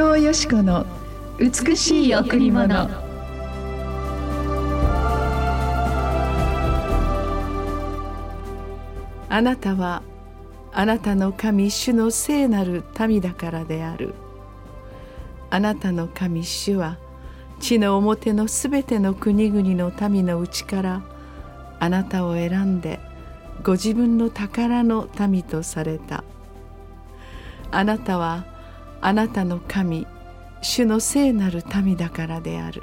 藤よし子の美しい贈り物。あなたはあなたの神主の聖なる民だからである。あなたの神主は地の表のすべての国々の民のうちからあなたを選んでご自分の宝の民とされた。あなたはあなたの神主の聖なる民だからである。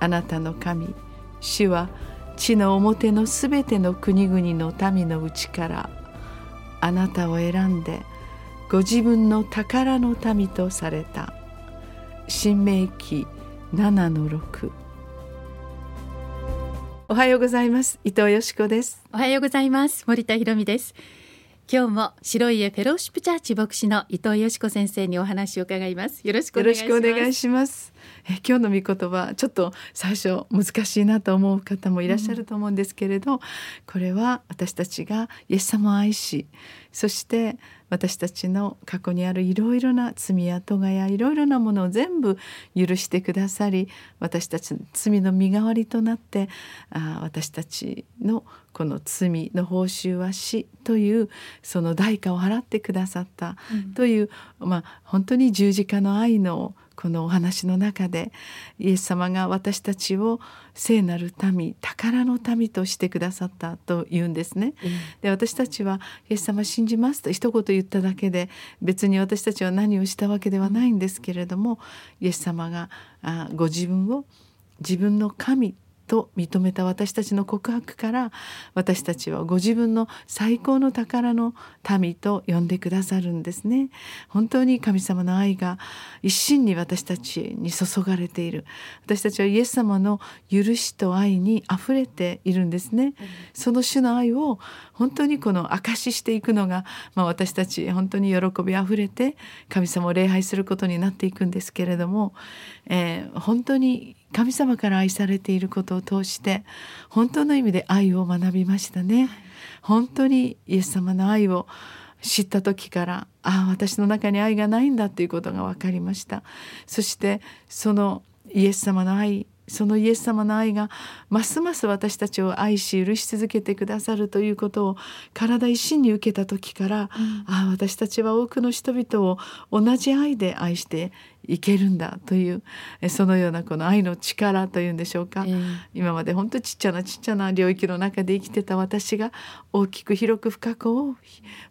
あなたの神主は地の表のすべての国々の民のうちからあなたを選んでご自分の宝の民とされた。新明記7の6おはようございます。伊藤よしこです。おはようございます。森田博美です。今日も白い家フェローシップチャーチ牧師の伊藤よしこ先生にお話を伺います。よろしくお願いします。え今日の御言葉ちょっと最初難しいなと思う方もいらっしゃると思うんですけれど、うん、これは私たちがイエス様を愛しそして私たちの過去にあるいろいろな罪や咎やいろいろなものを全部許してくださり私たちの罪の身代わりとなってあ私たちのこの罪の報酬は死というその代価を払ってくださったという、うん、まあ本当に十字架の愛のこのお話の中でイエス様が私たちを聖なる民宝の民としてくださったと言うんですね。うん、で私たちは「イエス様信じます」と一言言っただけで別に私たちは何をしたわけではないんですけれどもイエス様があご自分を自分の神と認めた私たちの告白から私たちはご自分の最高の宝の民と呼んでくださるんですね。本当に神様の愛が一心に私たちに注がれている。私たちはイエス様の許しと愛にあふれているんですね、その種の愛を本当にこの証ししていくのが、まあ、私たち本当に喜びあふれて神様を礼拝することになっていくんですけれども、えー、本当に神様から愛されていることを通して本当の意味で愛を学びましたね。本当にイエス様の愛を知った時からああ私の中に愛がないんだということが分かりました。そしてそのイエス様の愛そのイエス様の愛がますます私たちを愛し許し続けてくださるということを体一心に受けた時から、うん、ああ私たちは多くの人々を同じ愛で愛していけるんだというそのようなこの愛の力というんでしょうか、えー、今まで本当ちっちゃなちっちゃな領域の中で生きてた私が大きく広く深く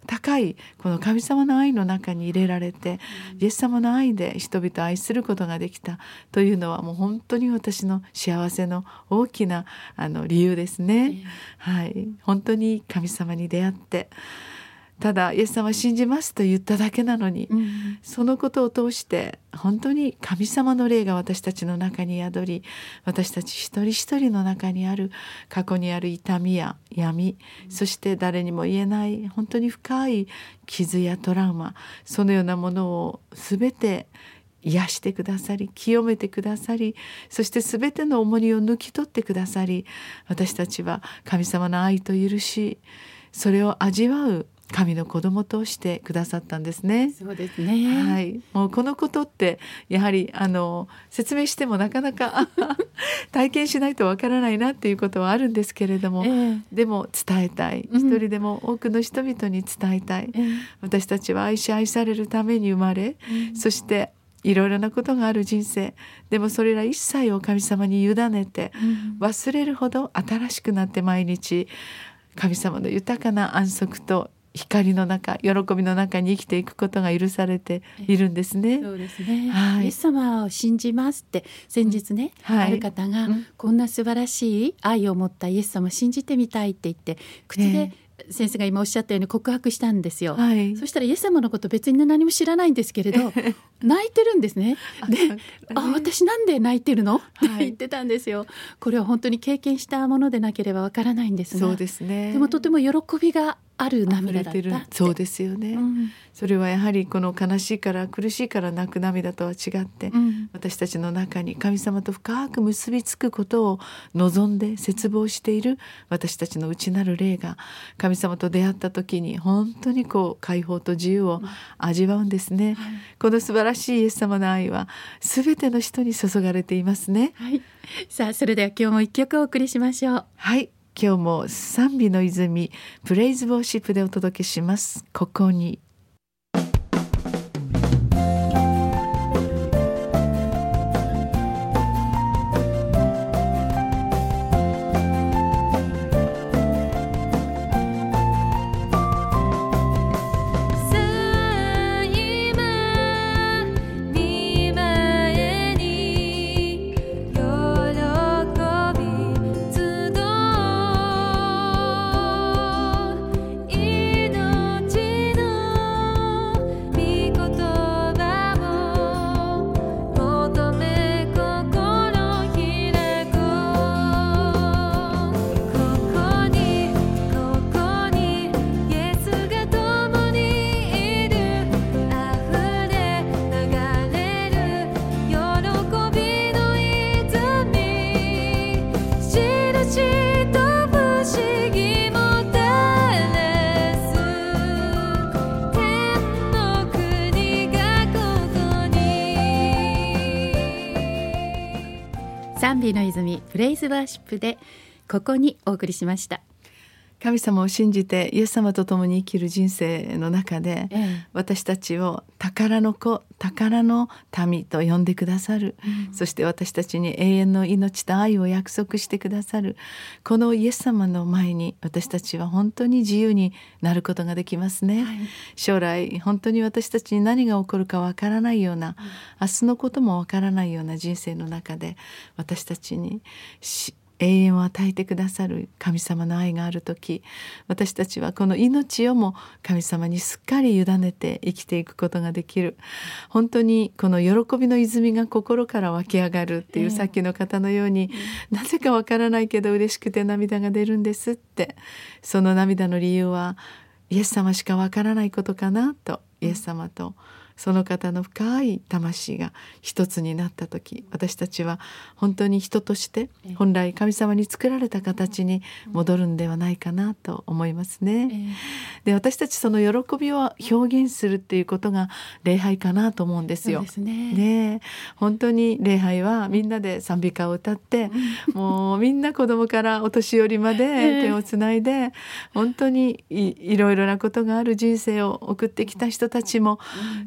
高いこの神様の愛の中に入れられて、うん、イエス様の愛で人々を愛することができたというのはもう本当に私の幸せの大きなあの理由ですね。えー、はい、本当に神様に出会ってただイエス様信じますと言っただけなのに、うん、そのことを通して本当に神様の霊が私たちの中に宿り私たち一人一人の中にある過去にある痛みや闇、うん、そして誰にも言えない本当に深い傷やトラウマそのようなものを全て癒してくださり清めてくださりそして全ての重荷を抜き取ってくださり私たちは神様の愛と許しそれを味わう神の子供としてくださったんですね。そうですね。はい、もうこのことってやはりあの説明してもなかなか 体験しないとわからないなっていうことはあるんですけれども、えー、でも伝えたい、一人でも多くの人々に伝えたい、えー、私たちは愛し愛されるために生まれ、そしていろいろなことがある人生。でもそれら一切を神様に委ねて、忘れるほど新しくなって毎日神様の豊かな安息と光の中喜びの中に生きていくことが許されているんですね。そうですね、はい、イエス様を信じますって先日ね、うんはい、ある方が、うん、こんな素晴らしい愛を持ったイエス様を信じてみたいって言って口で、先生が今おっしゃったように告白したんですよ、はい、そしたらイエス様のこと別に何も知らないんですけれど泣いてるんですね。で「あ私なんで泣いてるの?」って言ってたんですよ、これは本当に経験したものでなければわからないんですが。そうですね。でもとても喜びがある涙だったそうですよね、うん、それはやはりこの悲しいから苦しいから泣く涙とは違って、うん、私たちの中に神様と深く結びつくことを望んで切望している私たちの内なる霊が神様と出会った時に本当にこう解放と自由を味わうんですね、はい、この素晴らしいイエス様の愛は全ての人に注がれていますね、はい、さあそれでは今日も一曲お送りしましょう。はい今日も賛美の泉プレイズボーシップでお届けします。ここに。賛美の泉プレイズワーシップでここにお送りしました。神様を信じてイエス様と共に生きる人生の中で、ええ、私たちを宝の子宝の民と呼んでくださる、うん、そして私たちに永遠の命と愛を約束してくださる。このイエス様の前に私たちは本当に自由になることができますね、はい、将来本当に私たちに何が起こるかわからないような、うん、明日のこともわからないような人生の中で私たちに永遠を与えてくださる神様の愛がある時私たちはこの命をも神様にすっかり委ねて生きていくことができる。本当にこの喜びの泉が心から湧き上がるっていう、さっきの方のように、なぜかわからないけど嬉しくて涙が出るんですって。その涙の理由はイエス様しかわからないことかなとイエス様とその方の深い魂が一つになった時私たちは本当に人として本来神様に作られた形に戻るんではないかなと思いますね。で私たちその喜びを表現するっていうことが礼拝かなと思うんですよ。ね。ね本当に礼拝はみんなで賛美歌を歌って、もうみんな子供からお年寄りまで手をつないで、本当にいろいろなことがある人生を送ってきた人たちも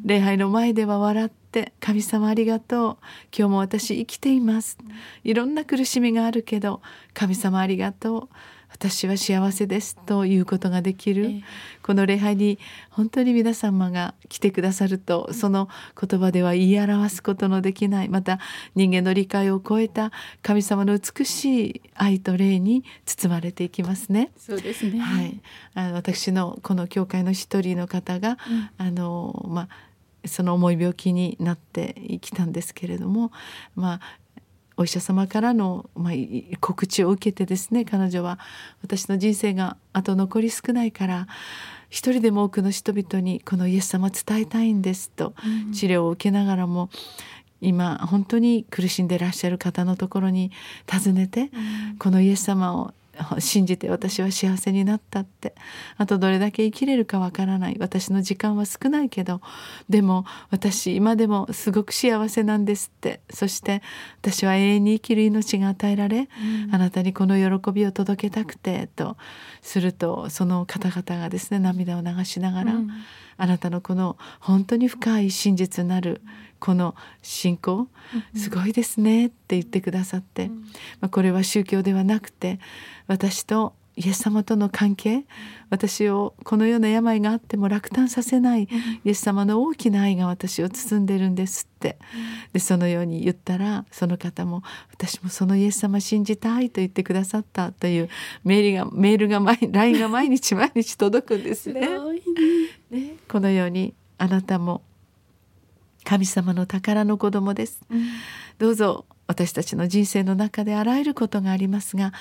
礼拝の前では笑って「神様ありがとう今日も私生きています」いろんな苦しみがあるけど「神様ありがとう」私は幸せですということができる、えー、この礼拝に本当に皆様が来てくださるとその言葉では言い表すことのできない。また人間の理解を超えた神様の美しい愛と霊に包まれていきますね。そうですね、はい、あの私のこの教会の一人の方が、うん、あのまあその重い病気になってきたんですけれどもまあお医者様からの、まあ、告知を受けてですね彼女は私の人生があと残り少ないから一人でも多くの人々にこのイエス様伝えたいんですと治療を受けながらも、今本当に苦しんでいらっしゃる方のところに訪ねて、このイエス様を 信じて私は幸せになったって。あとどれだけ生きれるかわからない。私の時間は少ないけどでも私今でもすごく幸せなんですって。そして私は永遠に生きる命が与えられ、うん、あなたにこの喜びを届けたくてとするとその方々がですね涙を流しながら、うん、あなたのこの本当に深い真実なるこの信仰すごいですねって言ってくださって、まあ、これは宗教ではなくて私とイエス様との関係私をこのような病があっても落胆させないイエス様の大きな愛が私を包んでるんですって。でそのように言ったらその方も私もそのイエス様信じたいと言ってくださったというメールがメールが毎 LINE が毎日毎日届くんですね。ね。このようにあなたも神様の宝の子供です、うん、どうぞ私たちの人生の中であらゆることがありますが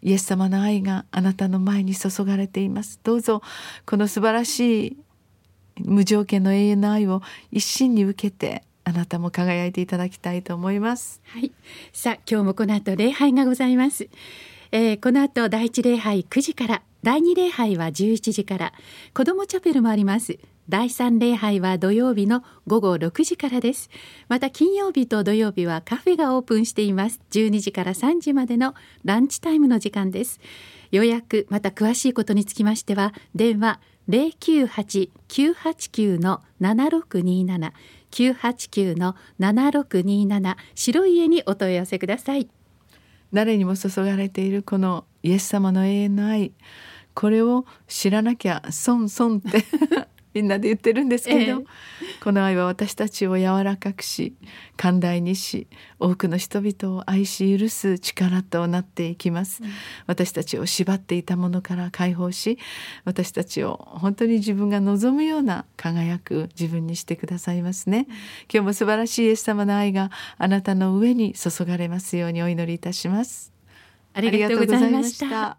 イエス様の愛があなたの前に注がれています。どうぞこの素晴らしい無条件の永遠の愛を一心に受けてあなたも輝いていただきたいと思います。はい。さあ今日もこの後礼拝がございます、えー、この後第一礼拝9時から第二礼拝は11時から子どもチャペルもあります第三礼拝は土曜日の午後6時からです。また金曜日と土曜日はカフェがオープンしています。12時から3時までのランチタイムの時間です。予約また詳しいことにつきましては電話098-989の7627 989の7627白い家にお問い合わせください。誰にも注がれているこのイエス様の永遠の愛。これを知らなきゃ損損って。みんなで言ってるんですけど、ええ、この愛は私たちを柔らかくし寛大にし多くの人々を愛し許す力となっていきます、うん、私たちを縛っていたものから解放し私たちを本当に自分が望むような輝く自分にしてくださいますね、うん、今日も素晴らしいイエス様の愛があなたの上に注がれますようにお祈りいたします。ありがとうございました